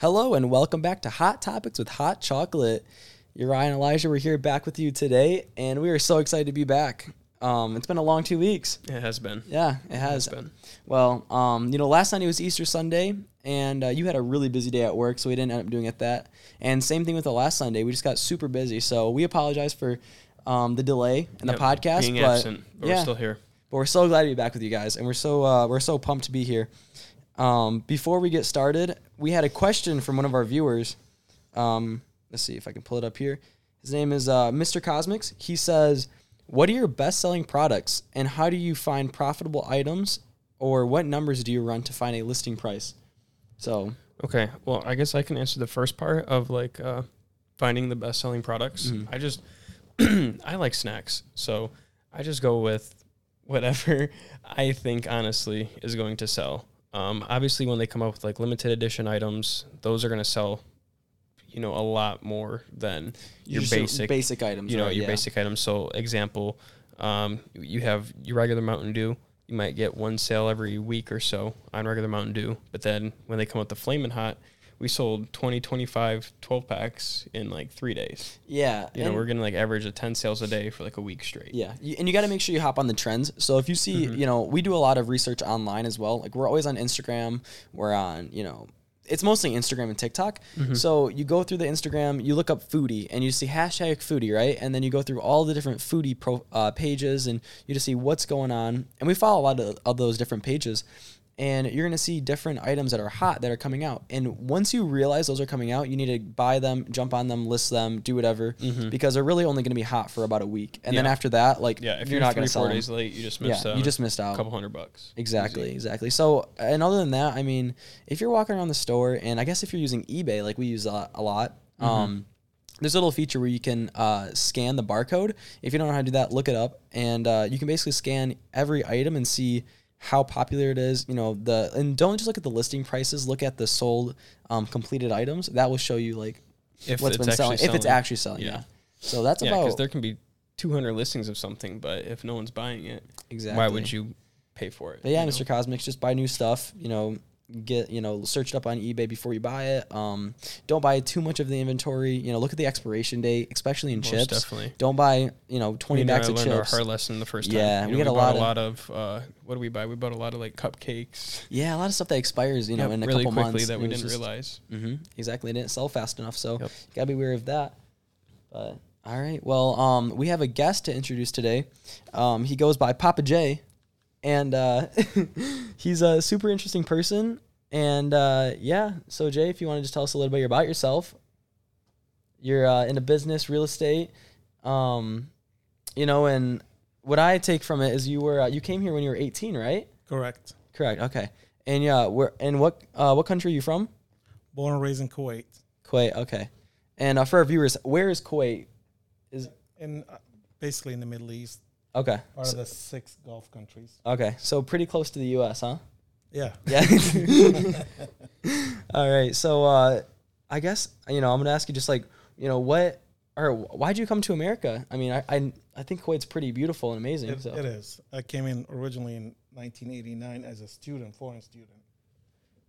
Hello and welcome back to Hot Topics with Hot Chocolate. Uriah and Elijah, we're here back with you today, and we are so excited to be back. Um, it's been a long two weeks. It has been. Yeah, it has. has been. Well, um, you know, last Sunday was Easter Sunday, and uh, you had a really busy day at work, so we didn't end up doing it that. And same thing with the last Sunday, we just got super busy. So we apologize for um, the delay in the podcast, Being but absent, but yeah. we're still here. but we're so glad to be back with you guys, and we're so uh, we're so pumped to be here. Um, before we get started, we had a question from one of our viewers. Um, let's see if I can pull it up here. His name is uh, Mr. Cosmics. He says, "What are your best-selling products, and how do you find profitable items, or what numbers do you run to find a listing price?" So, Okay. Well, I guess I can answer the first part of like uh, finding the best selling products. Mhm. I just I like snacks, so I just go with whatever I think honestly is going to sell. Um, obviously, when they come up with like limited edition items, those are going to sell, you know, a lot more than your basic basic items, you know right? your Yeah. basic items so example um, you have your regular mountain dew you might get one sale every week or so on regular mountain dew but then when they come with the flaming hot we sold 20 25 12 packs in like three days Yeah, you know we're going to like average of 10 sales a day for like a week straight Yeah, and you got to make sure you hop on the trends. So if you see, Mhm. you know, we do a lot of research online as well. Like we're always on Instagram. We're on, you know, it's mostly Instagram and TikTok. Mhm. So you go through the Instagram, you look up foodie, and you see hashtag foodie, right? And then you go through all the different foodie pro, uh, pages, and you just see what's going on. And we follow a lot of, of those different pages. And you're gonna see different items that are hot that are coming out. And once you realize those are coming out, you need to buy them, jump on them, list them, do whatever, Mhm. because they're really only gonna be hot for about a week. And then after that, like yeah if you're, you're, not three gonna sell four them. days late you just missed Yeah, out you just missed a couple hundred bucks Exactly, Easy. exactly. So, and other than that, I mean, if you're walking around the store, and I guess if you're using eBay, like we use a lot, a lot Mm-hmm. um, there's a little feature where you can uh, scan the barcode. If you don't know how to do that, look it up, and uh, you can basically scan every item and see how popular it is. You know, the and don't just look at the listing prices. Look at the sold, um, completed items. That will show you like if what's it's been selling, actually if it's actually selling. Yeah. Yeah. So that's yeah because there can be 200 listings of something but if no one's buying it exactly. why would you pay for it But yeah, know? Mr. Cosmics, just buy new stuff. You know, get you know, search it up on eBay before you buy it. Um, don't buy too much of the inventory. You know, look at the expiration date, especially in Most chips. definitely Don't buy you know twenty We and I bags of learned our chips. hard lesson the first time. Yeah, You we know, got a bought lot a lot of uh, what do we buy? We bought a lot of like cupcakes. Yeah, a lot of stuff that expires. You know, Yep, in a really couple quickly months. that we didn't just- realize. hmm Exactly, it didn't sell fast enough, so Yep. you gotta be wary of that. But all right, well, um, we have a guest to introduce today. Um, he goes by Papa Jay, and uh, he's a super interesting person. And uh, yeah, so Jay, if you want to just tell us a little bit about yourself, you're uh, into business, real estate, um, you know, and what I take from it is you were uh, you came here when you were 18, right? Correct. Correct. Okay. And yeah, where and what uh, what country are you from? Born and raised in Kuwait. Kuwait. Okay. And uh, for our viewers, where is Kuwait? Is in uh, basically in the Middle East, Okay. part So- of the six Gulf countries. okay. So pretty close to the U.S., huh? Yeah. Yeah. All right. So uh, I guess you know I'm gonna ask you just like you know what or why'd you come to America? I mean, I I, I think Kuwait's pretty beautiful and amazing. It, so it is. I came in originally in 1989 as a student, foreign student,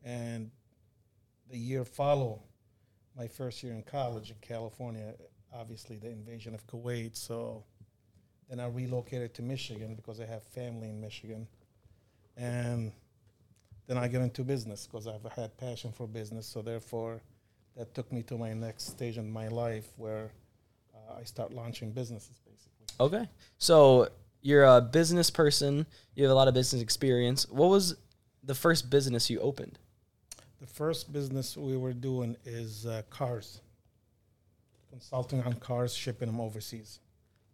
and the year follow my first year in college in California. Obviously, the invasion of Kuwait. So then I relocated to Michigan because I have family in Michigan, and then I get into business because I've had passion for business. So therefore, that took me to my next stage in my life where uh, I start launching businesses, basically. okay. So you're a business person. You have a lot of business experience. What was the first business you opened? The first business we were doing is uh, cars, consulting on cars, shipping them overseas.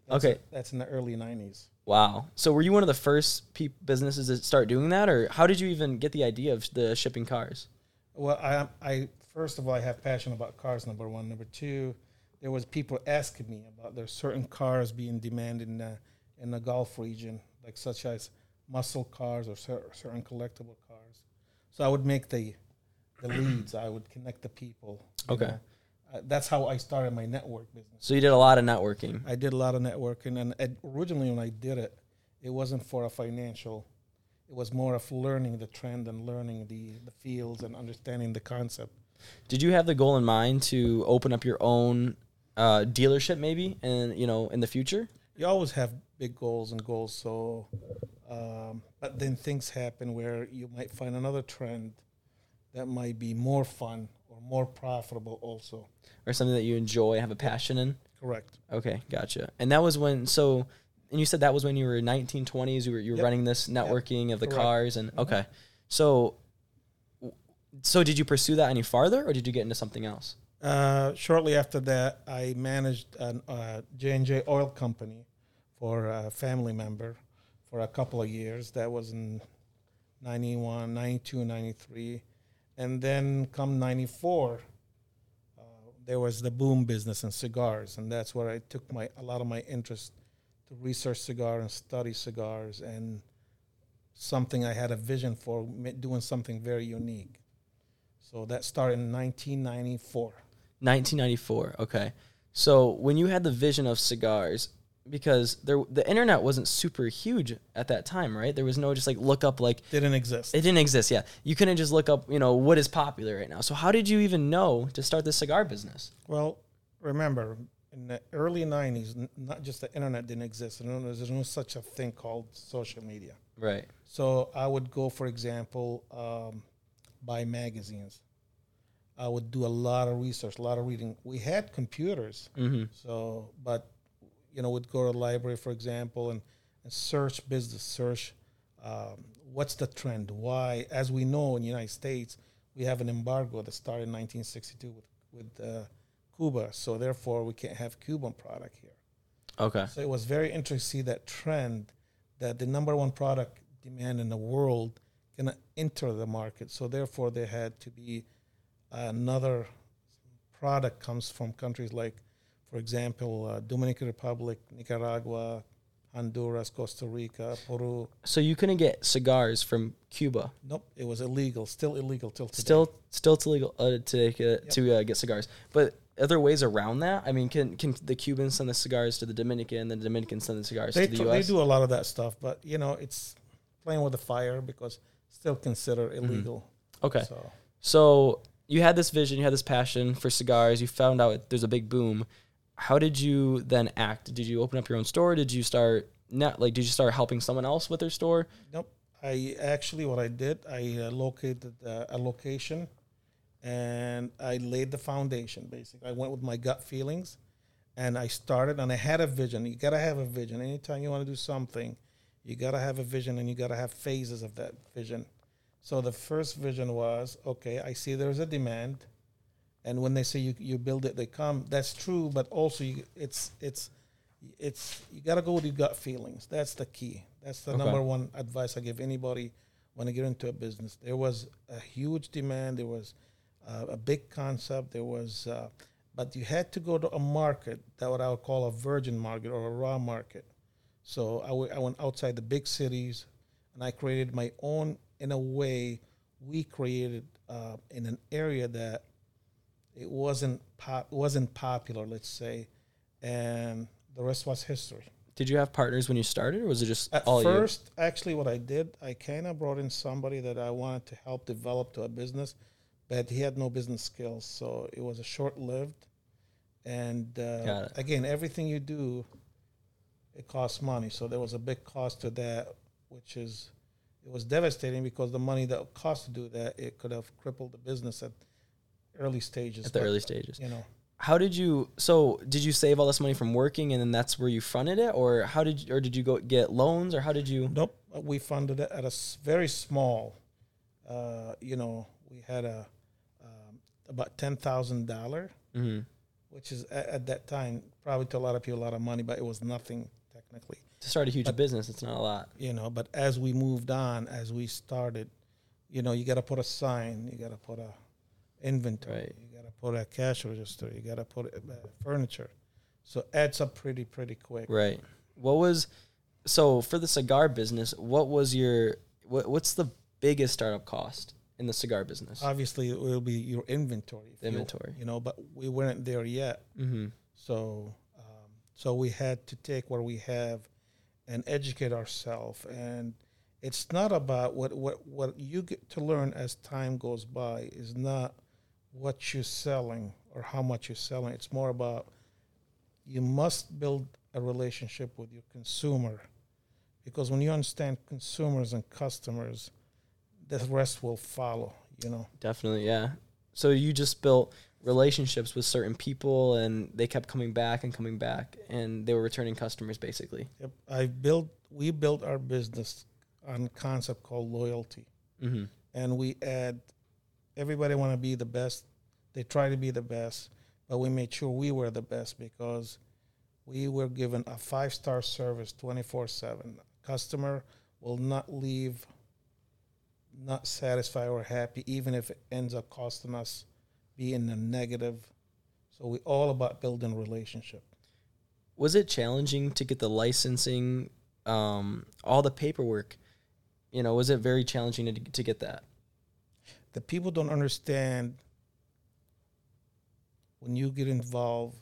That's Okay. that's in the early '90s. Wow. So were you one of the first pe- businesses to start doing that, or how did you even get the idea of the shipping cars? Well, I, I first of all, I have passion about cars. Number one, number two, there was people asking me about there's certain cars being demanded in the in the Gulf region, like such as muscle cars or cer- certain collectible cars. So I would make the the leads. I would connect the people. Okay. know. That's how I started my network business. So you did a lot of networking. I did a lot of networking, and originally when I did it, it wasn't for a financial. It was more of learning the trend and learning the the fields and understanding the concept. Did you have the goal in mind to open up your own uh, dealership, maybe, and you know, in the future? You always have big goals and goals. So, um, but then things happen where you might find another trend that might be more fun more profitable, also. or something that you enjoy, have a passion in? Correct. Okay, gotcha. And that was when so and you said that was when you were 19, 20s, you were you were Yep. running this networking of the Correct. cars and Mhm. okay. So so did you pursue that any farther or did you get into something else? Uh, shortly after that, I managed an uh, J&J oil company for a family member for a couple of years. That was in 91, 92, 93. And then come 94, uh, there was the boom business in cigars. And that's where I took my a lot of my interest to research cigar and study cigars and something I had a vision for, doing something very unique. So that started in 1994. 1994. Okay. So when you had the vision of cigars because there the internet wasn't super huge at that time, right? There was no just like look up like Didn't exist. it didn't exist. Yeah. You couldn't just look up, you know, what is popular right now. So how did you even know to start this cigar business? Well, remember, in the early 90s, n- not just the internet didn't exist. There was there's no such a thing called social media. Right. So I would go, for example, um, buy magazines. I would do a lot of research, a lot of reading. We had computers, Mhm. so but you know, would go to the library, for example, and, and search business, search um, what's the trend, why. As we know in the United States, we have an embargo that started in 1962 with with uh, Cuba, so therefore we can't have Cuban product here. Okay. So it was very interesting to see that trend that the number one product demand in the world can enter the market. So therefore, there had to be another product comes from countries like, for example, uh, Dominican Republic, Nicaragua, Honduras, Costa Rica, Peru. So you couldn't get cigars from Cuba. Nope, it was illegal, still illegal till today. Still, still it's illegal uh, to uh, to uh, get cigars. But other ways around that? I mean, can can the Cubans send the cigars to the Dominican, the Dominicans send the cigars they, to the tr- U.S.? they do a lot of that stuff, but you know, it's playing with the fire because still considered illegal. Okay. So. So you had this vision, you had this passion for cigars. You found out there's a big boom. How did you then act? Did you open up your own store? Did you start not like? Did you start helping someone else with their store? Nope. I actually, what I did, I uh, located uh, a location and I laid the foundation basically. I went with my gut feelings and I started and I had a vision. You got to have a vision. Anytime you want to do something, you got to have a vision and you got to have phases of that vision. So the first vision was okay, I see there's a demand. And when they say you, you build it, they come. That's true, but also you, it's it's it's you got to go with your gut feelings. That's the key. That's the Okay. number one advice I give anybody when they get into a business. There was a huge demand. There was uh, a big concept. There was, uh, but you had to go to a market that what I would call a virgin market or a raw market. So I w- I went outside the big cities, and I created my own. In a way, we created uh, in an area that it wasn't pop, wasn't popular, let's say, and the rest was history. Did you have partners when you started, or was it just At all first, actually, what I did, I kind of brought in somebody that I wanted to help develop to a business, but he had no business skills, so it was a short lived. And uh, again, everything you do, it costs money. So there was a big cost to that, which is it was devastating because the money that it cost to do that it could have crippled the business at early stages. at the But, early stages? you know. How did you? So did you save all this money from working, and then that's where you fronted it, or how did? You, or did you go get loans, or how did you? Nope. uh, We funded it at a very small. Uh, you know, we had a um, about ten thousand dollar, hmm which is at, at that time probably to a lot of people a lot of money, but it was nothing technically. To start a huge But- business, it's not a lot. You know, but as we moved on, as we started, you know, you got to put a sign, you got to put a inventory, Right. you got to put a cash register, you got to put uh, furniture. So adds up pretty pretty quick. Right. What was so for the cigar business? What was your what, what's the biggest startup cost in the cigar business? Obviously, it will be your inventory. if you- Inventory. You know, but we weren't there yet. mm-hmm. So, um, so we had to take what we have and educate ourselves. And it's not about what, what, what you get to learn as time goes by is not what you're selling or how much you're selling. It's more about you must build a relationship with your consumer because when you understand consumers and customers, the rest will follow, you know. Definitely, yeah. So you just built relationships with certain people and they kept coming back and coming back and they were returning customers basically. Yep. I built we built our business on a concept called loyalty. Mm-hmm. And we add everybody want to be the best. They try to be the best, but we made sure we were the best because we were given a five star service 24 7. Customer will not leave not satisfied or happy, even if it ends up costing us being a negative. So we all about building relationship. Was it challenging to get the licensing, um, all the paperwork? You know, was it very challenging to, to get that? The people don't understand when you get involved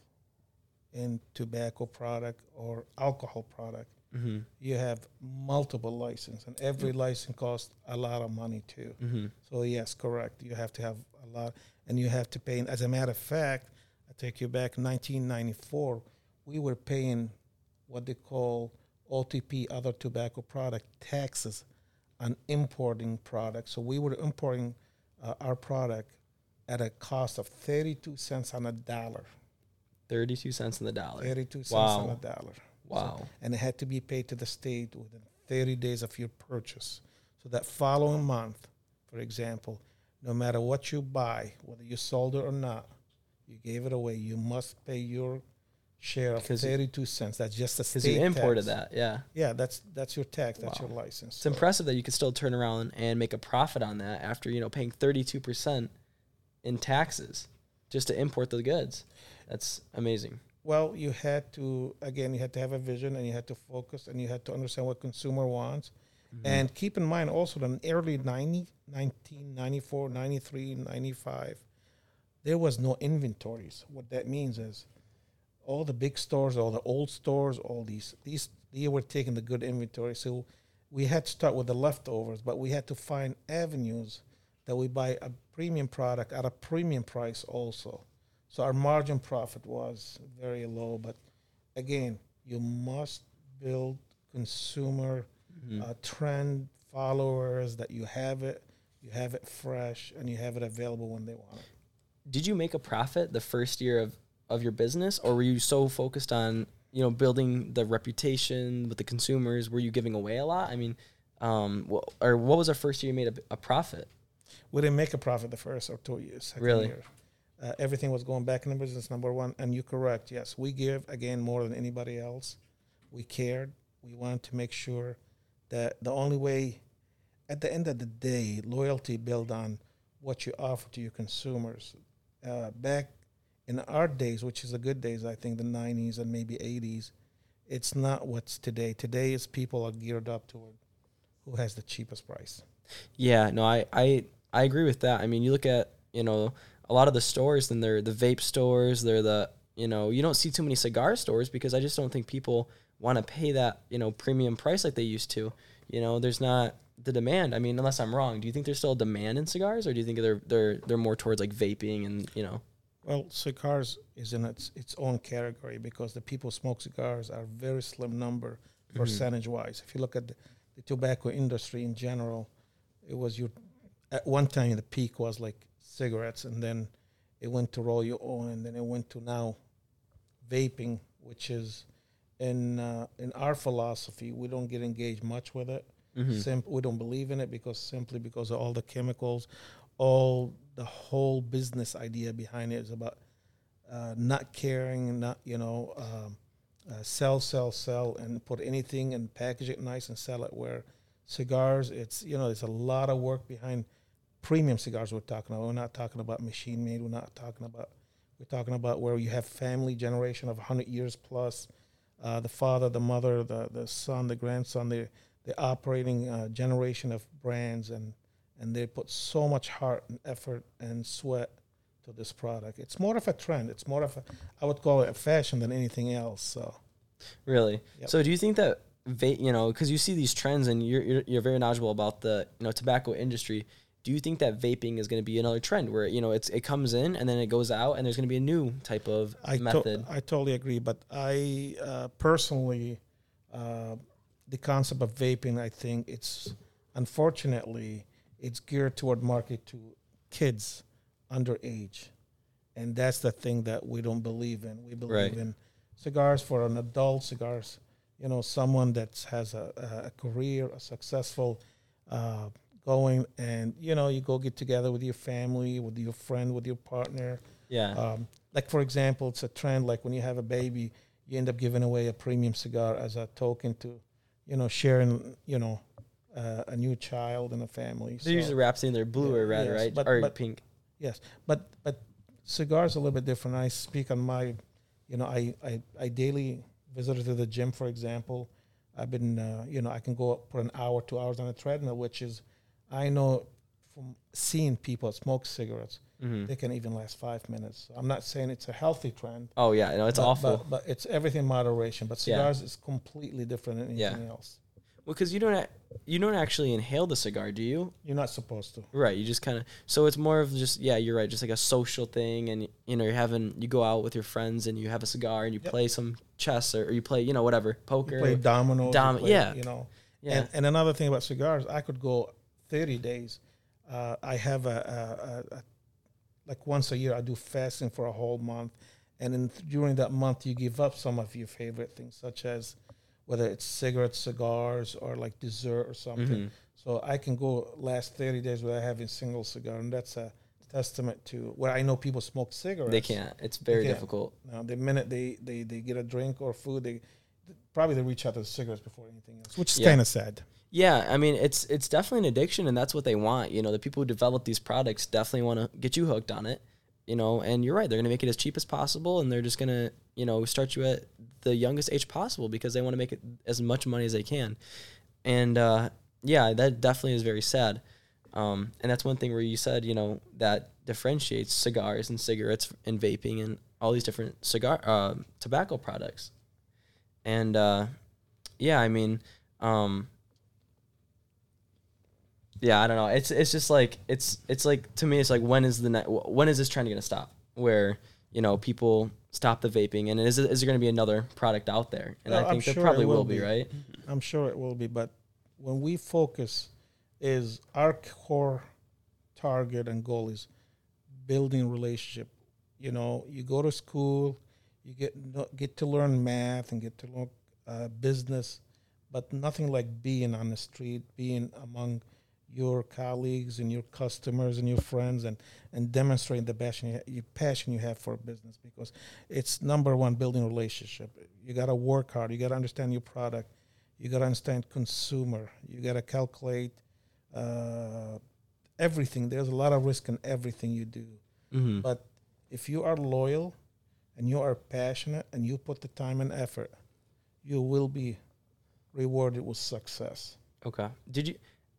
in tobacco product or alcohol product, Mm-hmm. you have multiple license, and every license costs a lot of money too. Mm-hmm. So yes, correct. You have to have a lot, and you have to pay. As a matter of fact, I take you back 1994. We were paying what they call OTP, other tobacco product taxes, on importing products. So we were importing uh, our product at a cost of 32 cents on a dollar. 32 cents on the dollar. 32 cents Wow. on a dollar. Wow. and it had to be paid to the state within 30 days of your purchase. So that following month, for example, no matter what you buy, whether you sold it or not, you gave it away, you must pay your share of Because you- 32 cents. That's just a Because state you imported tax. that, yeah. Yeah, that's that's your tax. That's Wow. your license. It's impressive that you could still turn around and make a profit on that after you know paying 32 percent in taxes just to import the goods. That's amazing. Well, you had to again, you had to have a vision, and you had to focus, and you had to understand what consumer wants. Mm-hmm. And keep in mind also that in early 90, 1994, 93, 95, there was no inventories. What that means is all the big stores, all the old stores, all these, these, they were taking the good inventory. So we had to start with the leftovers, but we had to find avenues that we buy a premium product at a premium price also. So our margin profit was very low. But again, you must build consumer Mhm. uh, trend followers that you have it, you have it fresh, and you have it available when they want it. Did you make a profit the first year of of your business, or were you so focused on you know building the reputation with the consumers? Were you giving away a lot? I mean, um, wh- or what was the first year you made a, a profit? We didn't make a profit the first or two years. second Really? year. Uh, everything was going back in the business. Number one, and you're correct. Yes, we give again more than anybody else. We cared. We wanted to make sure that the only way, at the end of the day, loyalty built on what you offer to your consumers. Uh, back in our days, which is the good days, I think the '90s and maybe '80s, it's not what's today. Today is people are geared up toward who has the cheapest price. Yeah, no, I, I I agree with that. I mean, you look at you know a lot of the stores, and they're the vape stores. They're the you know you don't see too many cigar stores because I just don't think people want to pay that you know premium price like they used to. You know, there's not the demand. I mean, unless I'm wrong, do you think there's still a demand in cigars, or do you think they're they're they're more towards like vaping and you know? Well, cigars is in its its own category because the people who smoke cigars are a very slim number percentage wise. If you look at the, the tobacco industry in general, it was your at one time the peak was like cigarettes, and then it went to roll your own, and then it went to now vaping, which is in uh, in our philosophy we don't get engaged much with it. Mhm. Sim- we don't believe in it because simply because of all the chemicals, all the whole business idea behind it is about uh, not caring, not you know, um, uh, sell, sell, sell, and put anything and package it nice and sell it. Where cigars, it's you know, there's a lot of work behind premium cigars. We're talking about. We're not talking about machine made. We're not talking about. We're talking about where you have family generation of 100 years plus. Uh, the father, the mother, the, the son, the grandson, the the operating uh, generation of brands, and and they put so much heart and effort and sweat to this product. It's more of a trend. It's more of a, I would call it a fashion than anything else. So Really? Yep. So do you think that va- you know because you see these trends and you're, you're you're very knowledgeable about the you know tobacco industry? do you think that vaping is going to be another trend where you know it's it comes in and then it goes out and there's going to be a new type of I to- method? I totally agree, but I uh, personally, uh, the concept of vaping, I think it's unfortunately it's geared toward market to kids underage, and that's the thing that we don't believe in. We believe Right. in cigars for an adult, cigars, you know, someone that has a, a career, a successful. Uh, going and you know you go get together with your family with your friend with your partner yeah, um, like for example, it's a trend. Like when you have a baby, you end up giving away a premium cigar as a token to, you know, sharing, you know, uh, a new child in a family. They're usually wraps in their blue Yeah, or red, yes, right? but- or but- pink. yes, but but cigars are a little bit different. I speak on my, you know, I I, I daily visited to the gym, for example. I've been, uh, you know, I can go up for an hour, two hours on a treadmill, which is, I know from seeing people smoke cigarettes, hmm they can even last five minutes. I'm not saying it's a healthy trend. Oh yeah, no, it's but, awful. But, but it's everything in moderation. But Yeah. cigars is completely different than Yeah. anything else. Well, because you don't a- you don't actually inhale the cigar, do you? You're not supposed to. Right. You just kind of so it's more of just yeah, you're right, just like a social thing, and you know you're having you go out with your friends and you have a cigar and you Yep. play some chess or, or you play you know whatever You poker. play dominoes. you Dom- play, yeah. You know. yeah. And, and another thing about cigars, I could go 30 days. Uh, I have a, a, a, a like once a year I do fasting for a whole month, and then during that month you give up some of your favorite things, such as whether it's cigarettes, cigars, or like dessert or something. Mhm. So I can go last 30 days without having a single cigar, and that's a testament to where I know people smoke cigarettes. They can't. It's very can't. difficult. Now, the minute they, they, they get a drink or food, they probably they reach out to the cigarettes before anything else, which is Yeah. kind of sad. Yeah, I mean it's it's definitely an addiction, and that's what they want. You know, the people who develop these products definitely want to get you hooked on it. You know, and you're right. They're gonna make it as cheap as possible, and they're just gonna you know start you at the youngest age possible because they want to make it as much money as they can. And uh, yeah, that definitely is very sad. Um, and that's one thing where you said you know that differentiates cigars and cigarettes and vaping and all these different cigar uh, tobacco products. And uh, yeah, I mean. Um, yeah, I don't know. It's it's just like it's it's like to me it's like when is the ne- when is this trend going to stop? Where you know people stop the vaping and is it, is there going to be another product out there? And I I'm think there sure probably will, will be, be. right? I'm sure it will be, but when we focus, is our core target and goal is building relationship. You know, you go to school, you get get to learn math and get to learn uh, business, but nothing like being on the street, being among your colleagues and your customers and your friends, and and demonstrating the passion you, passion you have for business because it's number one building relationship. You got to work hard. You got to understand your product. You got to understand consumer. You got to calculate uh, everything. There's a lot of risk in everything you do. Mm-hmm. But if you are loyal and you are passionate and you put the time and effort, you will be rewarded with success. Okay. Did you?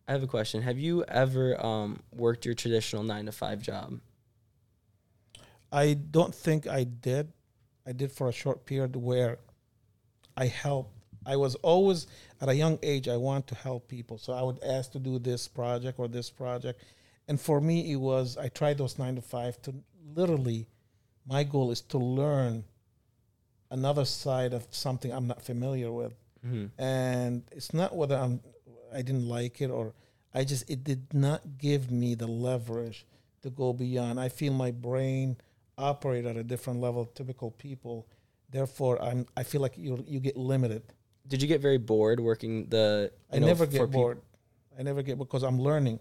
I have a question. Have you ever um, worked your traditional nine to five job? I don't think I did. I did for a short period where I helped. I was always at a young age. I want to help people, so I would ask to do this project or this project, and for me, it was I tried those nine to five to literally. My goal is to learn another side of something I'm not familiar with, Mm-hmm. and it's not whether I'm I didn't like it or I just it did not give me the leverage to go beyond. I feel my brain operate at a different level of typical people. Therefore, I'm I feel like you you get limited. Did you get very bored working the? I know, never get bored. I never get because I'm learning.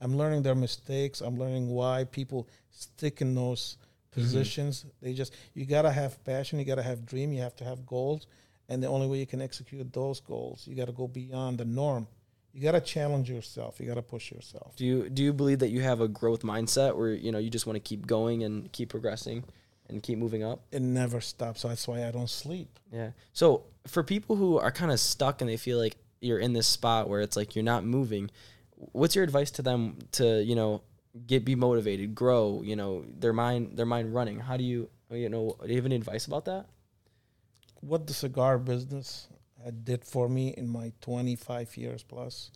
I'm learning their mistakes. I'm learning why people stick in those Mm-hmm. positions. They just you gotta have passion. You gotta have dream. You have to have goals. And the only way you can execute those goals, you gotta go beyond the norm. You gotta challenge yourself. You gotta push yourself. Do you do you believe that you have a growth mindset where you know you just want to keep going and keep progressing and keep moving up? It never stops. That's why I don't sleep. Yeah. So for people who are kind of stuck and they feel like you're in this spot where it's like you're not moving, what's your advice to them to you know get be motivated, grow, you know their mind their mind running? How do you you know do you have any advice about that? what the cigar business did for me in my 25 years plus,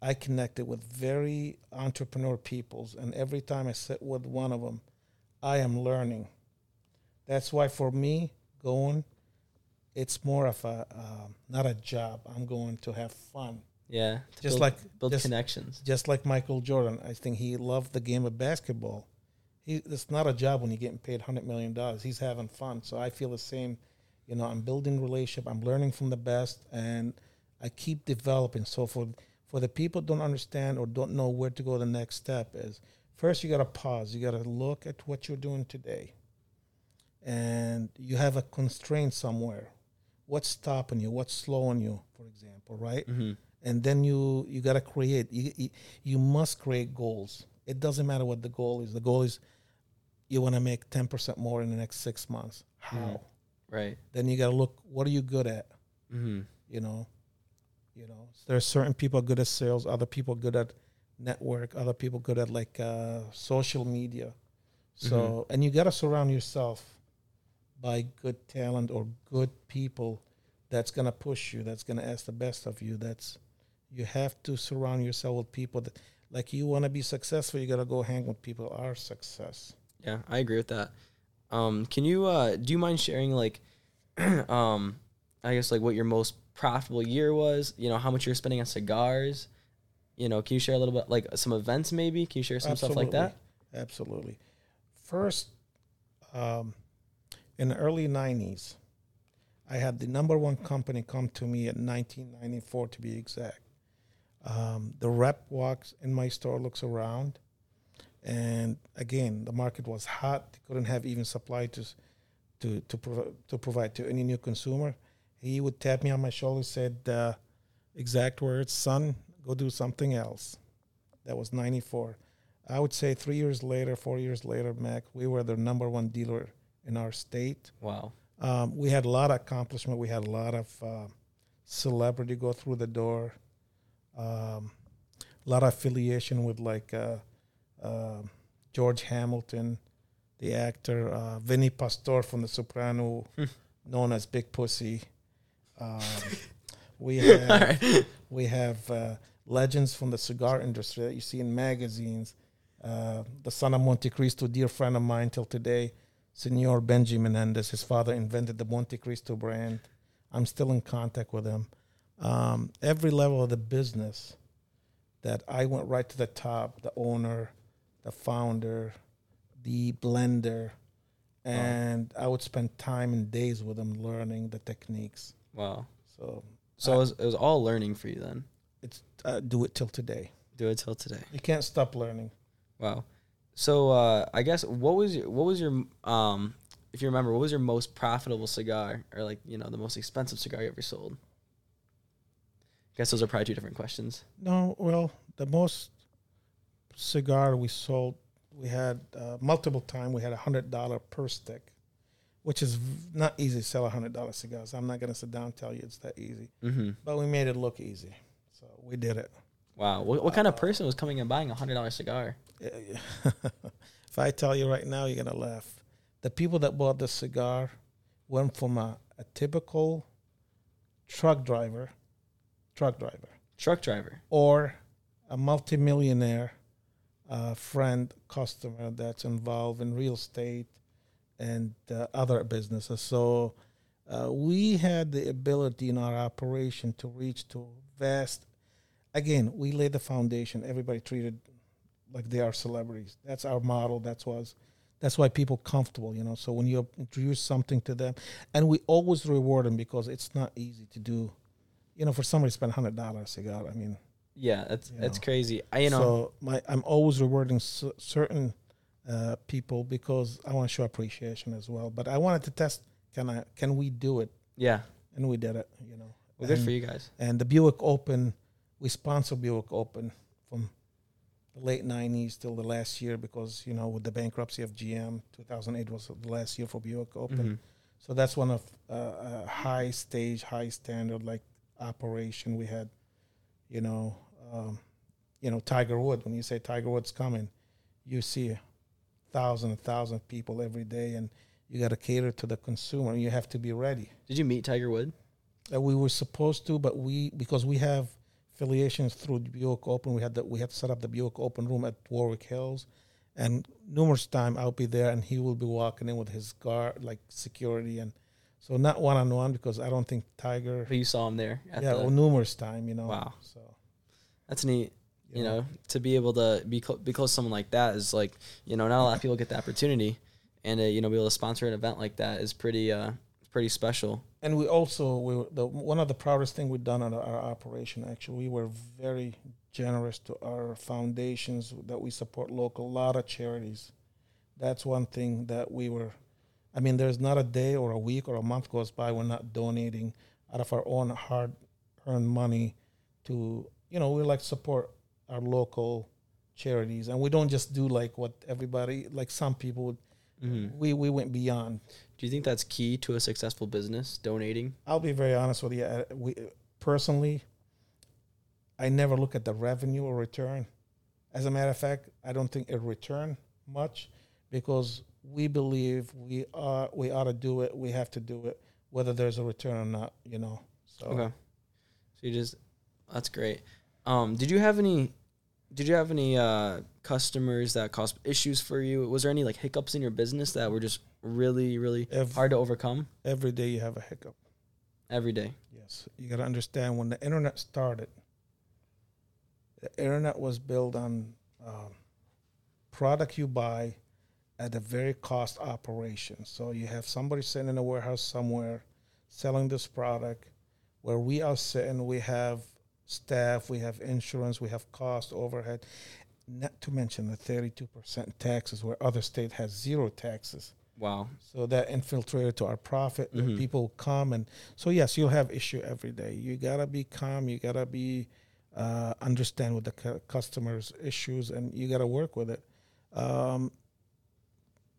I connected with very entrepreneur peoples, and every time I sit with one of them, I am learning. That's why for me, going, it's more of a um, not a job. I'm going to have fun, Yeah. just build, like build just, connections. just like Michael Jordan. I think he loved the game of basketball. He, it's not a job when you're getting paid hundred million dollars. He's having fun. So I feel the same. You know, I'm building relationship. I'm learning from the best, and I keep developing. So for for the people who don't understand or don't know where to go, the next step is first you got to pause. You got to look at what you're doing today, and you have a constraint somewhere. What's stopping you? What's slowing you? For example, right? Mm-hmm. and then you you got to create you, you you must create goals it doesn't matter what the goal is the goal is you want to make 10% more in the next six months how Mhm. Right. then you got to look what are you good at Mm-hmm. you know you know there are certain people good at sales other people good at network other people good at like uh, social media so and you got to surround yourself by good talent or good people that's going to push you that's going to ask the best of you that's you have to surround yourself with people that like you want to be successful you got to go hang with people are success Yeah, I agree with that. Um, can you uh, do you mind sharing like, um, I guess like what your most profitable year was? You know, how much you're spending on cigars. You know, can you share a little bit like some events maybe? Can you share some stuff like that? Absolutely. First, um, in the early 90s, I had the number one company come to me in 1994 to be exact. Um, the rep walks in my store, looks around, and again, the market was hot. They couldn't have even supply to, to, to, prov- to provide to any new consumer. He would tap me on my shoulder, said, uh, exact words, son, go do something else. That was 94. I would say three years later, four years later, Mac, we were the number one dealer in our state. Wow. Um, we had a lot of accomplishment. We had a lot of uh, celebrity go through the door. Um, a lot of affiliation with like uh, uh, George Hamilton, the actor, uh, Vinny Pastor from The Soprano, known as Big Pussy. Um, we have right. we have uh, legends from the cigar industry that you see in magazines. Uh, the son of Montecristo, dear friend of mine till today, Senor Benji Menendez. His father invented the Montecristo brand. I'm still in contact with him. Um, every level of the business that I went right to the top, the owner, the founder, the blender, and I would spend time and days with them learning the techniques. Wow. So, So it was, it was all learning for you then. it's uh, do it till today. Do it till today. You can't stop learning. Wow. So uh, I guess what was your what was your um if you remember what was your most profitable cigar or like you know the most expensive cigar you ever sold? I guess those are probably two different questions. No, well, the most cigar we sold, we had uh, multiple time. We had a hundred dollar per stick, which is not easy to sell a hundred dollar cigars. I'm not gonna sit down and tell you it's that easy, Mm-hmm. but we made it look easy, so we did it. Wow. What, what kind of person was coming and buying a hundred dollar cigar? If I tell you right now, you're gonna laugh. The people that bought the cigar went from a, a typical truck driver, truck driver, Truck driver. or a multimillionaire uh, friend customer that's involved in real estate and uh, other businesses. So uh, we had the ability in our operation to reach to vast. Again, we laid the foundation. Everybody treated like they are celebrities. That's our model. That's was. That's why people comfortable, you know. So when you introduce something to them, and we always reward them because it's not easy to do. You know, for somebody to spend hundred dollars cigar, I mean, Yeah, that's You that's know. crazy. I you know so my I'm always rewarding c- certain uh, people because I want to show appreciation as well. But I wanted to test can I can we do it, yeah. and we did it. You know, Well, good and, for you guys. And the Buick Open, we sponsor Buick Open from the late '90s till the last year because you know with the bankruptcy of GM, 2008 was the last year for Buick Open. Mhm. So that's one of uh, a high stage, high standard like operation we had. You know, um, you know Tiger Woods. When you say Tiger Wood's coming, you see a thousand, a thousand people every day, and you got to cater to the consumer. You have to be ready. Did you meet Tiger Woods? Uh, we were supposed to, but we because we have affiliations through the Buick Open. We had the, we had set up the Buick Open room at Warwick Hills, and numerous time I'll be there, and he will be walking in with his guard, like security, and so not one on one because I don't think Tiger. But you saw him there. At Yeah, the, well, numerous time, you know. Wow. So that's neat. You know, to be able to be cl- be close to someone like that is like you know not a lot of people get the opportunity, and uh, you know be able to sponsor an event like that is pretty uh pretty special. and we also we were, the one of the proudest thing we've done on our, our operation actually we were very generous to our foundations that we support local a lot of charities that's one thing that we were i mean there's not a day or a week or a month goes by we're not donating out of our own hard earned money to you know we like support our local charities and we don't just do like what everybody like some people would Mm-hmm. we we went beyond Do you think that's key to a successful business? Donating. I'll be very honest with you. Uh, We personally, I never look at the revenue or return. As a matter of fact, I don't think it return much because we believe we are we ought to do it. We have to do it, whether there's a return or not. You know. So Okay. So you just that's great. Um, did you have any? Did you have any uh, customers that caused issues for you? Was there any like hiccups in your business that were just really, really Ev- hard to overcome every day you have a hiccup. every day? Yes, you got to understand when the internet started. The internet was built on um, product you buy at a very cost operation. So you have somebody sitting in a warehouse somewhere selling this product, where we are sitting, we have staff, we have insurance, we have cost overhead. Not to mention the thirty-two percent taxes, where other state has zero taxes. Wow. So that infiltrated to our profit. Mhm. People come and so yes, you'll have issue every day. You gotta be calm. You gotta be uh, understand with the cu- customers' issues, and you gotta work with it. Um,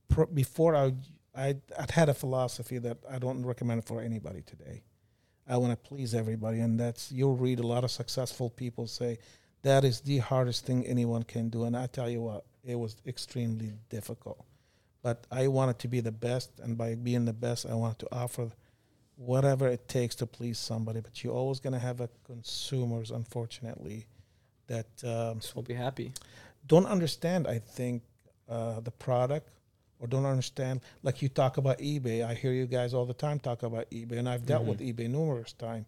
pro- before I, I, I'd had a philosophy that I don't recommend for anybody today. I want to please everybody, and that's you'll read a lot of successful people say that is the hardest thing anyone can do, and I tell you what, it was extremely difficult but I wanted to be the best, and by being the best, I wanted to offer whatever it takes to please somebody. But you're always going to have a consumers, unfortunately, that um, Just won't be happy. don't understand. I think uh, the product or don't understand. Like you talk about eBay, I hear you guys all the time talk about eBay, and I've dealt with eBay numerous times.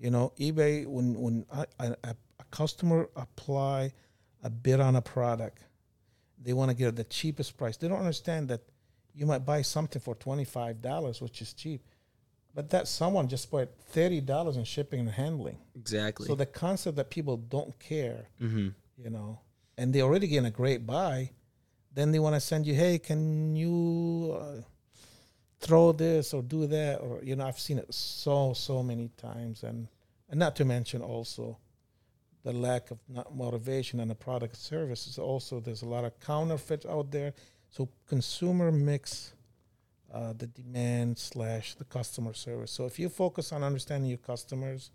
You know, eBay when when I, I, a customer apply a bid on a product, they want to get the cheapest price. They don't understand that you might buy something for twenty five dollars, which is cheap, but that someone just put thirty dollars in shipping and handling. Exactly. So the concept that people don't care, mm-hmm. you know, and they already getting a great buy, then they want to send you, hey, can you uh, throw this or do that, or you know, I've seen it so so many times, and and not to mention also the lack of motivation and the product service is also there's a lot of counterfeits out there. So consumer mix uh, the demand slash the customer service. So if you focus on understanding your customers,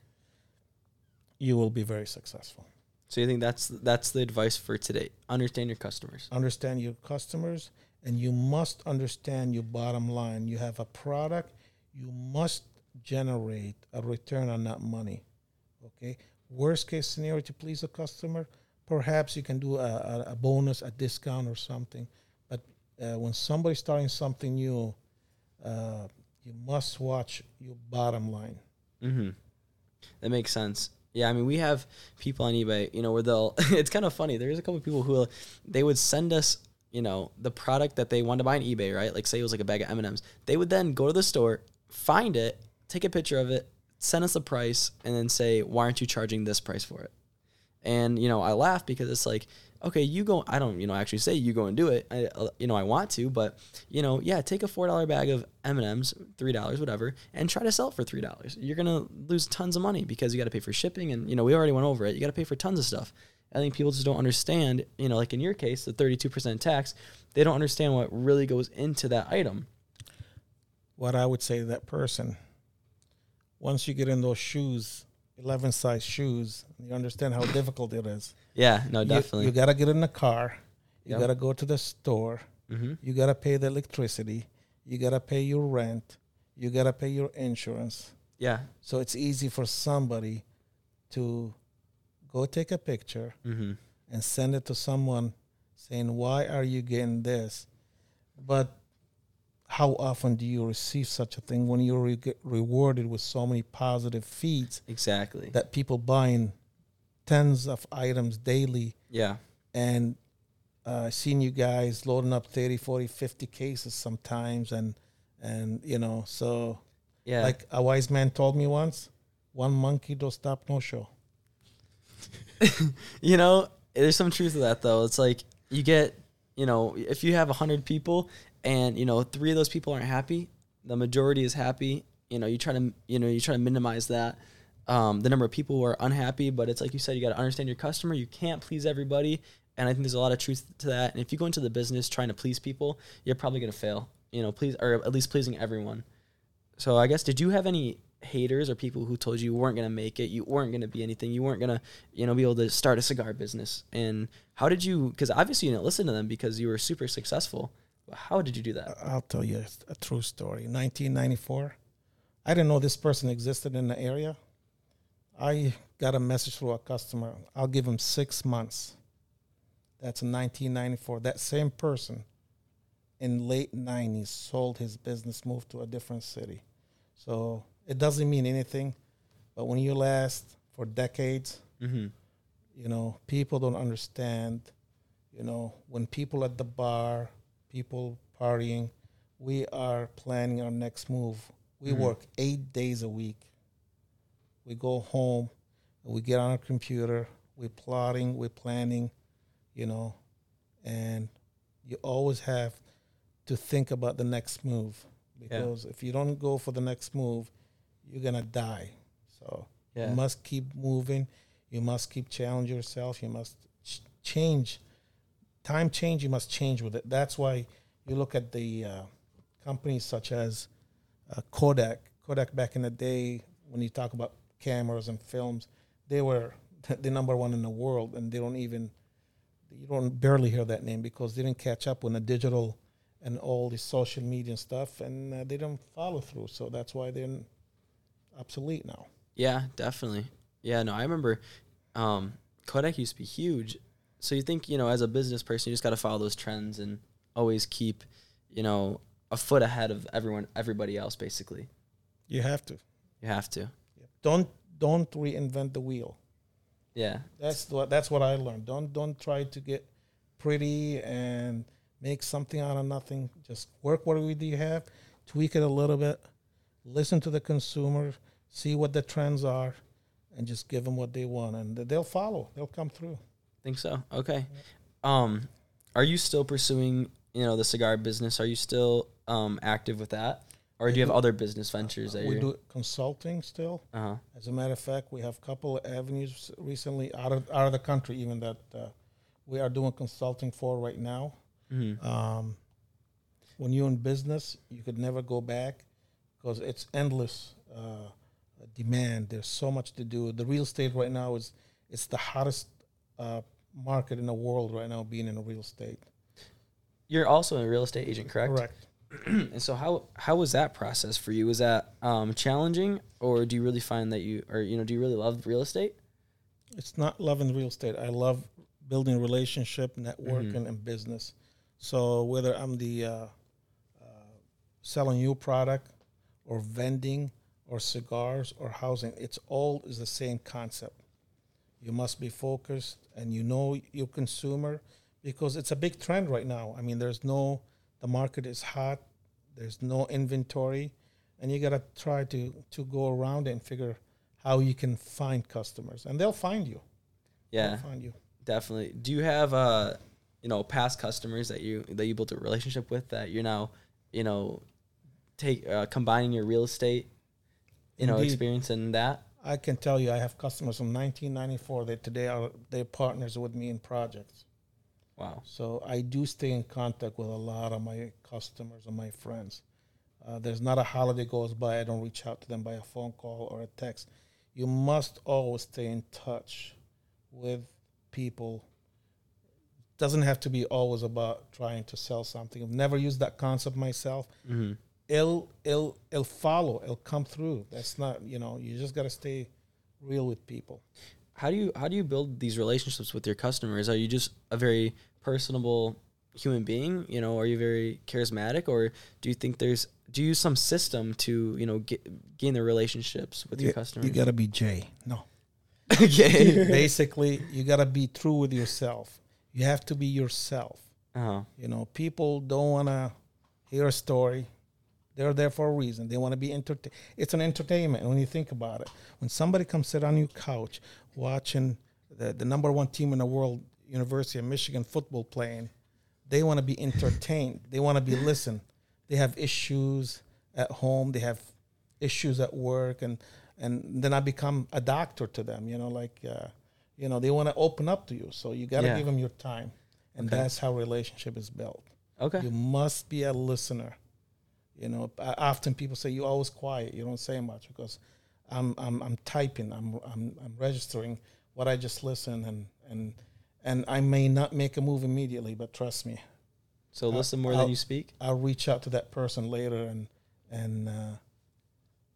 you will be very successful. So you think that's that's the advice for today? Understand your customers. Understand your customers, and you must understand your bottom line. You have a product, you must generate a return on that money. Okay. Worst case scenario to please a customer, perhaps you can do a, a, a bonus, a discount, or something. But uh, when somebody's starting something new, uh, you must watch your bottom line. Mm-hmm. That makes sense. Yeah, I mean, we have people on eBay, you know, where they'll. it's kind of funny. There's a couple of people who they would send us, you know, the product that they wanted to buy on eBay, right? Like, say it was like a bag of M and M's. They would then go to the store, find it, take a picture of it, send us the price, and then say, "Why aren't you charging this price for it?" And you know, I laugh because it's like, okay, you go. I don't, you know, actually say you go and do it. I, uh, you know, I want to, but you know, yeah, take a four dollar bag of M and M's, three dollars, whatever, and try to sell it for three dollars. You're gonna lose tons of money because you got to pay for shipping, and you know, we already went over it. You got to pay for tons of stuff. I think people just don't understand. You know, like in your case, the thirty-two percent tax, they don't understand what really goes into that item. what I would say to that person, once you get in those shoes, 11 size shoes, you understand how difficult it is. Yeah, no, You- definitely. You, got to get in the car. You Yep. got to go to the store. mm-hmm. You got to pay the electricity. You got to pay your rent. You got to pay your insurance. Yeah, So it's easy for somebody to go take a picture Mm-hmm. and send it to someone saying, Why are you getting this? But how often do you receive such a thing when you're re- get rewarded with so many positive feeds Exactly. that people buying tens of items daily yeah. and uh, seeing you guys loading up 30, 40, 50 cases sometimes and and you know so Yeah. like a wise man told me once one monkey don't stop no show you know, there's some truth to that though. It's like you get, you know, if you have a hundred people and you know three of those people aren't happy, the majority is happy. You know, you try to, you know, you try to minimize that. Um, the number of people who are unhappy, but it's like you said, you got to understand your customer. You can't please everybody, and I think there's a lot of truth to that. And if you go into the business trying to please people, you're probably gonna fail. You know, please or at least pleasing everyone. So I guess did you have any haters or people who told you you weren't gonna make it, you weren't gonna be anything, you weren't gonna, you know, be able to start a cigar business? And how did you? Because obviously you didn't listen to them because you were super successful. How did you do that? I'll tell you a, true story. 1994, I didn't know this person existed in the area. I got a message from a customer. I'll give him six months. That's 1994. That same person in late 90s sold his business, moved to a different city. So it doesn't mean anything. But when you last for decades, Mm-hmm. you know, people don't understand. You know, when people at the bar, people partying, we are planning our next move. We Mhm. work eight days a week. We go home, we get on our computer, we're plotting, we're planning, you know, and you always have to think about the next move because if you don't go for the next move, you're gonna die. So Yeah. you must keep moving. You must keep challenging yourself. You must ch- change. Time change. You must change with it. That's why you look at the uh, companies such as uh, Kodak. Kodak back in the day, when you talk about cameras and films, they were the number one in the world, and they don't even you don't barely hear that name because they didn't catch up with the digital and all the social media and stuff, and uh, they didn't follow through. So that's why they're obsolete now. Yeah, definitely. Yeah, no, I remember um, Kodak used to be huge. So you think, you know, as a business person, you just got to follow those trends and always keep, you know, a foot ahead of everyone, everybody else, basically. You have to. You have to. Don't don't reinvent the wheel. Yeah. That's what that's what I learned. Don't don't try to get pretty and make something out of nothing. Just work what we do have, tweak it a little bit, listen to the consumer, see what the trends are, and just give them what they want, and they'll follow. They'll come through. Think so. Okay. Um, are you still pursuing, you know, the cigar business? Are you still um, active with that? Or do you have do- other business ventures that we do consulting still. Uh-huh. As a matter of fact, we have a couple of avenues recently out of out of the country, even that uh, we are doing consulting for right now. Mm-hmm. Um, when you're in business, you could never go back because it's endless uh, demand. There's so much to do. The real estate right now is it's the hottest uh, market in the world right now, being in real estate. You're also a real estate agent, correct? Correct. and so how how was that process for you? Was that um, challenging, or do you really find that you, or you know, do you really love real estate? It's not loving real estate. I love building relationship, networking, and business. So whether I'm the uh, uh, selling you product or vending or cigars or housing, it's all is the same concept. You must be focused and you know your consumer because it's a big trend right now. I mean, there's no the market is hot. There's no inventory, and you gotta try to to go around and figure how you can find customers, and they'll find you. Yeah, They'll find you. definitely. Do you have uh, you know, past customers that you that you built a relationship with that you're now, you know, take uh, combining your real estate, you know, experience in that? I can tell you, I have customers from 1994 that today are they partners with me in projects. Wow. So I do stay in contact with a lot of my customers and my friends. Uh, there's not a holiday goes by I don't reach out to them by a phone call or a text. You must always stay in touch with people. Doesn't have to be always about trying to sell something. I've never used that concept myself. Mm-hmm. It'll it'll it'll follow. It'll come through. That's not you know. You just got to stay real with people. how do you how do you build these relationships with your customers? Are you just a very personable human being? You know, are you very charismatic, or do you think there's do you use some system to you know get, gain the relationships with your customers? you gotta be Jay. No. okay. Basically, you gotta be true with yourself. You have to be yourself. uh-huh. You know, people don't wanna hear a story. They're there for a reason. They want to be entertained. It's an entertainment when you think about it. When somebody comes sit on your couch watching the, the number one team in the world, University of Michigan football playing, they want to be entertained. they want to be listened. They have issues at home. They have issues at work, and and then I become a doctor to them. You know, like uh, you know, they want to open up to you. So you got to Yeah. give them your time, and Okay. that's how relationship is built. Okay. You must be a listener. You know, often people say you're always quiet. You don't say much because I'm I'm I'm typing. I'm I'm I'm registering what I just listen and and and I may not make a move immediately, but trust me, So I'll- listen more I'll- than you speak. I'll reach out to that person later and and uh,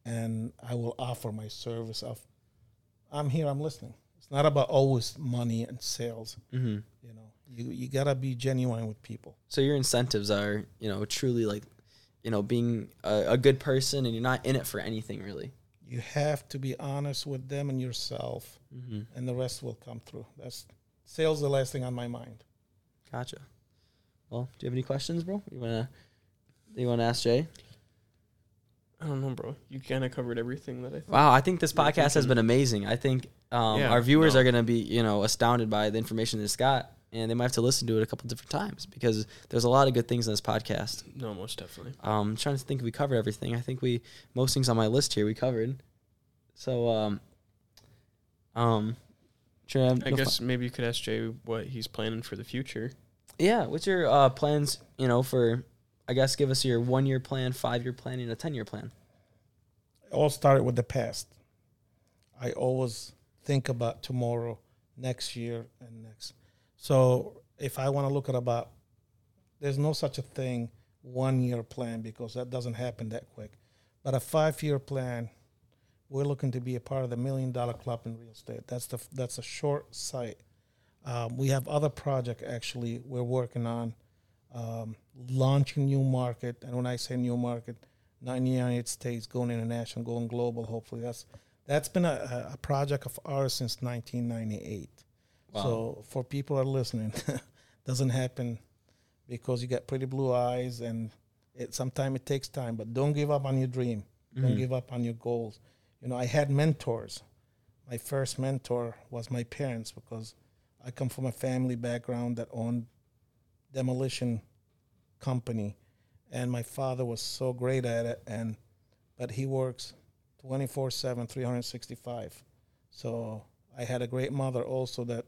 and I will offer my service of I'm here, I'm listening. It's not about always money and sales. hmm You know, you you gotta be genuine with people. So your incentives are you know truly like you know being a, a good person, and you're not in it for anything really. You have to be honest with them and yourself, Mm-hmm. and the rest will come through. That's sales. The last thing on my mind. Gotcha. Well, do you have any questions, bro? You wanna you wanna ask Jay? I don't know, bro. You kind of covered everything that I thought. Wow, I think this podcast has been amazing. I think um, Yeah, our viewers no. are gonna be you know astounded by the information that it's got, and they might have to listen to it a couple different times because there's a lot of good things in this podcast. No, most definitely. Um, I'm trying to think if we covered everything. I think we most things on my list here we covered. So um, um, sure. I guess maybe you could ask Jay what he's planning for the future. Yeah. What's your uh, plans? You know, for I guess give us your one year plan, five year plan, and a ten year plan. It all started with the past. I always think about tomorrow, next year, and next. So if I want to look at about, there's no such a thing one year plan because that doesn't happen that quick. But a five year plan, we're looking to be a part of the million dollar club in real estate. That's the that's a short sight. Um, we have other project actually we're working on, um, launching new market. And when I say new market, not in the United States, going international, going global. Hopefully, that's that's been a, a project of ours since 1998. Wow. So for people who are listening, doesn't happen because you got pretty blue eyes, and it sometimes it takes time. But don't give up on your dream. Don't Mhm. give up on your goals. You know, I had mentors. My first mentor was my parents because I come from a family background that owned demolition company and my father was so great at it and but he works 24/7 365 so I had a great mother also that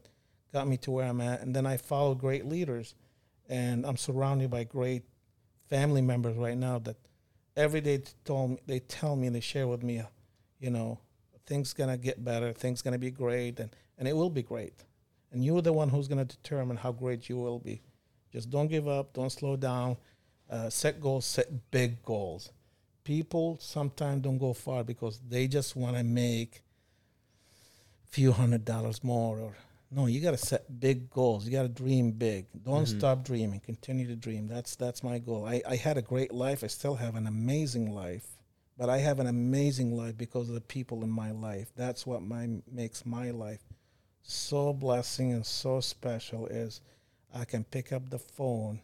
got me to where I'm at and then I followed great leaders and I'm surrounded by great family members right now that every day told me, they tell me they share with me you know things to get better things to be great and and it will be great and you're the one who's to determine how great you will be just don't give up don't slow down uh, set goals, set big goals. People sometimes don't go far because they just want to make a few hundred dollars more. Or no, you got to set big goals. You got to dream big. Don't Mhm. stop dreaming. Continue to dream. That's that's my goal. I, I had a great life. I still have an amazing life, but I have an amazing life because of the people in my life. That's what my makes my life so blessing and so special. Is I can pick up the phone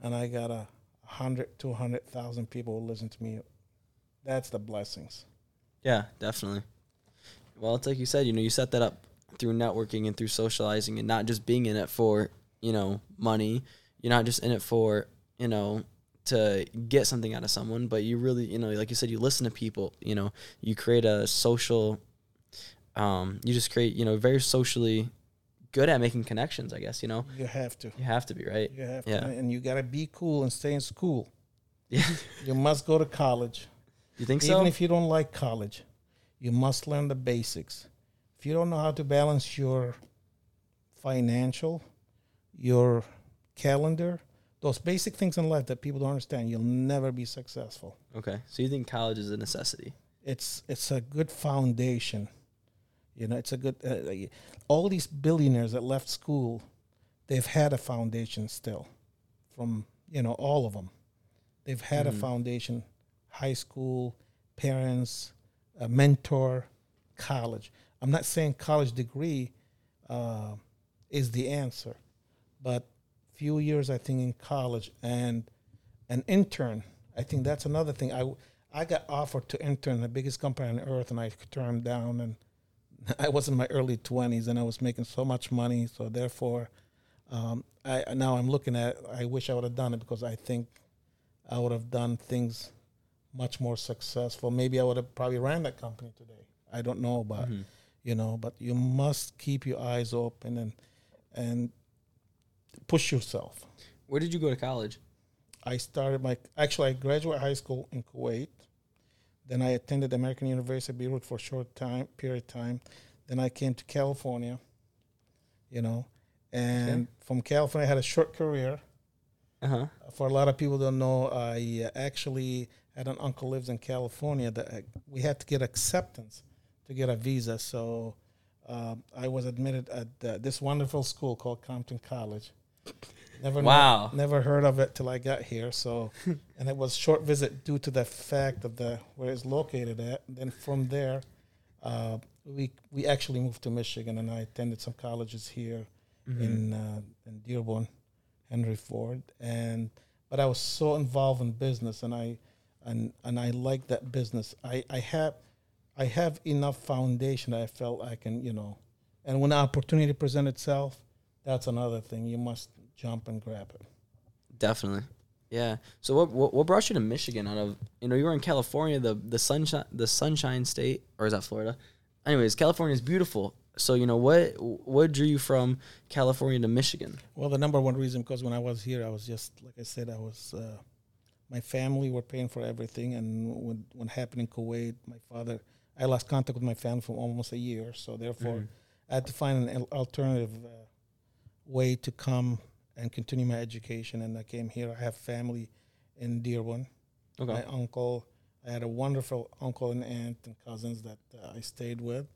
and I got a hundred to hundred thousand people who listen to me. That's the blessings. Yeah, definitely. Well, it's like you said, you know, you set that up through networking and through socializing and not just being in it for, you know, money. You're not just in it for, you know, to get something out of someone, but you really, you know, like you said, you listen to people, you know, you create a social, um, you just create, you know, very socially good at making connections, I guess, you know, You have to. you have to be, right? You have Yeah. to, and you got to be cool and stay in school. Yeah. You must go to college, you think even so? Even if you don't like college. You must learn the basics. If you don't know how to balance your financial, your calendar, those basic things in life that people don't understand, you'll never be successful. okay. So you think college is a necessity? it's it's a good foundation You know, it's a good. Uh, all these billionaires that left school, they've had a foundation still, from you know all of them. They've had Mhm. a foundation, high school, parents, a mentor, college. I'm not saying college degree uh, is the answer, but few years I think in college and an intern. I think that's another thing. I I got offered to intern the biggest company on earth, and I turned down. And I was in my early twenties, and I was making so much money. So therefore, um, I now I'm looking at. I wish I would have done it because I think I would have done things much more successful. Maybe I would have probably ran that company today. I don't know, but Mhm. You know. But you must keep your eyes open and and push yourself. Where did you go to college? I started my actually I graduated high school in Kuwait. Then I attended American University of Beirut for a short time period of time. Then I came to California, you know, and from California I had a short career. Uh huh. For a lot of people don't know, I uh, actually had an uncle lives in California that I, we had to get acceptance to get a visa. So um, I was admitted at uh, this wonderful school called Compton College. Never Wow. never heard of it till I got here. So, and it was short visit due to the fact of the where it's located at. And then from there, uh, we we actually moved to Michigan, and I attended some colleges here Mm-hmm. in uh, in Dearborn, Henry Ford, and but I was so involved in business, and I and and I like that business. I I have I have enough foundation I felt I can you know, and when the opportunity present itself, that's another thing. You must jump and grab it. Definitely. Yeah. So what, what what brought you to Michigan out of you know you were in California the the sunshine the sunshine state or is that Florida? Anyways, California is beautiful. So you know what what drew you from California to Michigan? Well, the number one reason because when I was here, I was just like I said, I was uh, my family were paying for everything, and when when happened in Kuwait, my father, I lost contact with my family for almost a year, so therefore Mhm. I had to find an alternative uh, way to come and continue my education, and I came here. I have family in Dearborn, Okay. my uncle. I had a wonderful uncle and aunt and cousins that uh, I stayed with,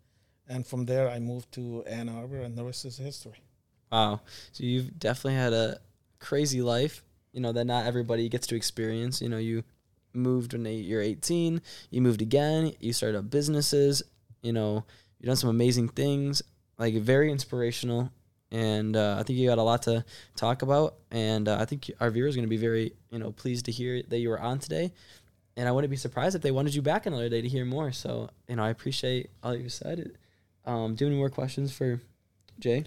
and from there I moved to Ann Arbor, and the rest is history. Wow. So you've definitely had a crazy life, you know, that not everybody gets to experience. You know, you moved when you're 18, you moved again, you started up businesses, you know, you've done some amazing things, like very inspirational. And uh, I think you got a lot to talk about. And uh, I think our viewers are going to be very, you know, pleased to hear that you were on today. And I wouldn't be surprised if they wanted you back another day to hear more. So, you know, I appreciate all you said. Um, do you have any more questions for Jay?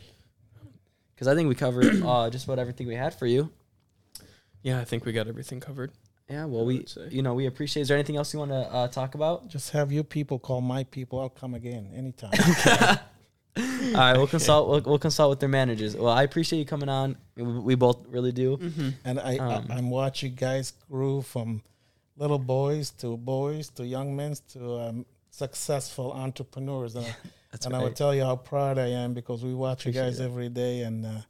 because I think we covered uh, just about everything we had for you. Yeah, I think we got everything covered. Yeah, well, we you know we appreciate. Is there anything else you want to uh, talk about? Just have your people call my people. I'll come again anytime. All right, we'll consult. We'll, we'll consult with their managers. Well, I appreciate you coming on. We, we both really do. Mm-hmm. and I, Um, I I'm watching guys grew from little boys to boys to young men to um, successful entrepreneurs. And, I- That's and I will tell you how proud I am because we watch you guys it. every day, and uh,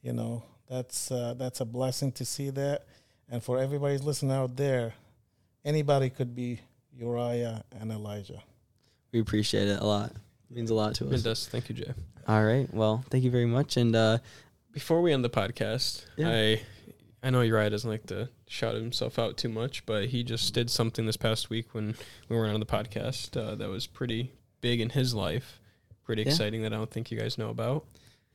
you know that's uh, that's a blessing to see that. And for everybody's listening out there, anybody could be Uriah and Elijah. we appreciate it a lot. It means a lot to us. It us. does. Thank you, Jay. All right. Well, thank you very much. And uh, Before we end the podcast, Yeah. I I know Uriah doesn't like to shout himself out too much, but he just did something this past week when we weren't on the podcast uh, that was pretty big in his life, pretty Yeah. exciting that I don't think you guys know about.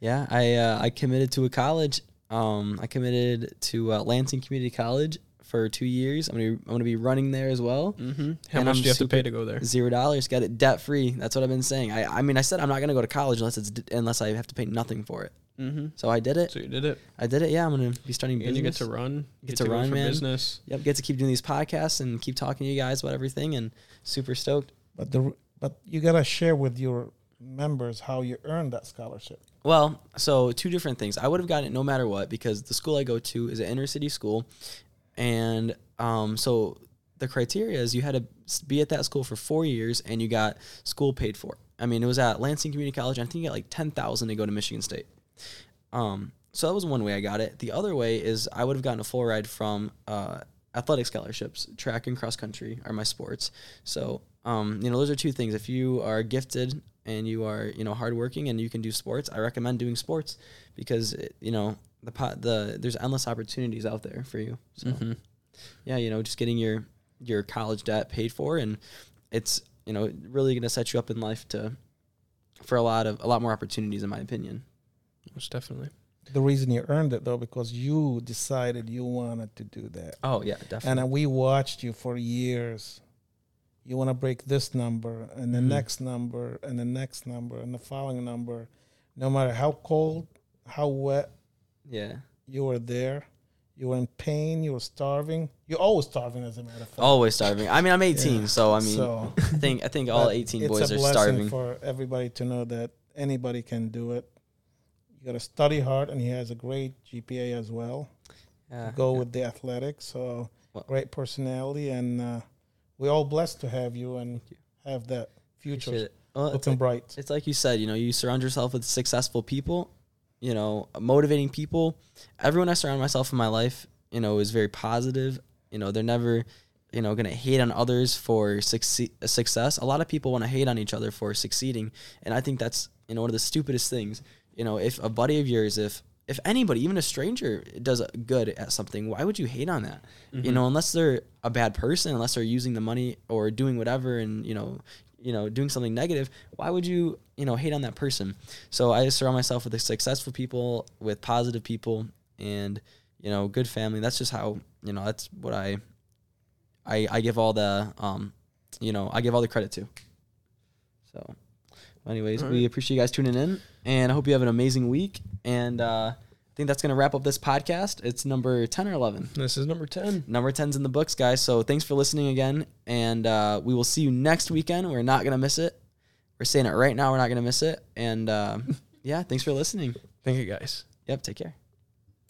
yeah, I uh, I committed to a college. Um, I committed to uh, Lansing Community College for two years. I'm gonna be, I'm gonna be running there as well. Mm-hmm. How And much I'm do you have to pay to go there? Zero dollars. Got it debt free. That's what I've been saying. I I mean I said I'm not gonna go to college unless it's d- unless I have to pay nothing for it. Mm-hmm. So I did it. So you did it, I did it. Yeah, I'm gonna be starting and you get business. to run. You Get to go run, for man. business. Yep, get to keep doing these podcasts and keep talking to you guys about everything and super stoked. But the but you gotta share with your members how you earned that scholarship. Well, so two different things. I would have gotten it no matter what because the school I go to is an inner city school, and um, so the criteria is you had to be at that school for four years and you got school paid for. I mean, it was at Lansing Community College. I think you got like ten thousand to go to Michigan State. Um, so that was one way I got it. The other way is I would have gotten a full ride from uh, athletic scholarships. Track and cross country are my sports. So, um, you know, those are two things. If you are gifted and you are, you know, hardworking and you can do sports, I recommend doing sports because, you know, the pot, the there's endless opportunities out there for you. So, Mhm. yeah, you know, just getting your your college debt paid for, and it's you know really going to set you up in life to for a lot of a lot more opportunities, in my opinion. Most definitely. The reason you earned it though, because you decided you wanted to do that, Oh yeah, definitely. and uh, we watched you for years. You want to break this number and the Mhm. next number and the next number and the following number, no matter how cold, how wet yeah. you were there. You were in pain. You were starving. You're always starving, as a matter of fact. Always starving. I mean, I'm 18, Yeah. so I mean, So- I think I think all 18 it's boys a are starving. for everybody to know that anybody can do it. You got to study hard, and he has a great GPA as well. yeah, Go yeah. with the athletics, so Well- great personality, and uh, we're all blessed to have you and you. have that future. Well, uh, it's, looking like, bright. it's like you said, you know, you surround yourself with successful people, you know, motivating people. Everyone I surround myself in my life, you know, is very positive. You know, they're never, you know, gonna hate on others for succeed, success. A lot of people want to hate on each other for succeeding, and I think that's you know one of the stupidest things. You know, if a buddy of yours, if if anybody, even a stranger, does good at something, why would you hate on that? You Mhm. know, unless they're a bad person, unless they're using the money or doing whatever, and you know, you know, doing something negative, why would you, you know, hate on that person? So I surround myself with the successful people, with positive people, and you know, good family. That's just how you know. That's what I, I, I give all the, um, you know, I give all the credit to. So, anyways, All we appreciate you guys tuning in, and I hope you have an amazing week. And uh, I think that's gonna wrap up this podcast. It's number ten or eleven. This is number 10. Number 10's in the books, guys. So thanks for listening again. And uh, we will see you next weekend. We're not going to miss it. We're saying it right now. We're not going to miss it. And uh, yeah, thanks for listening. Thank you, guys. Yep, take care.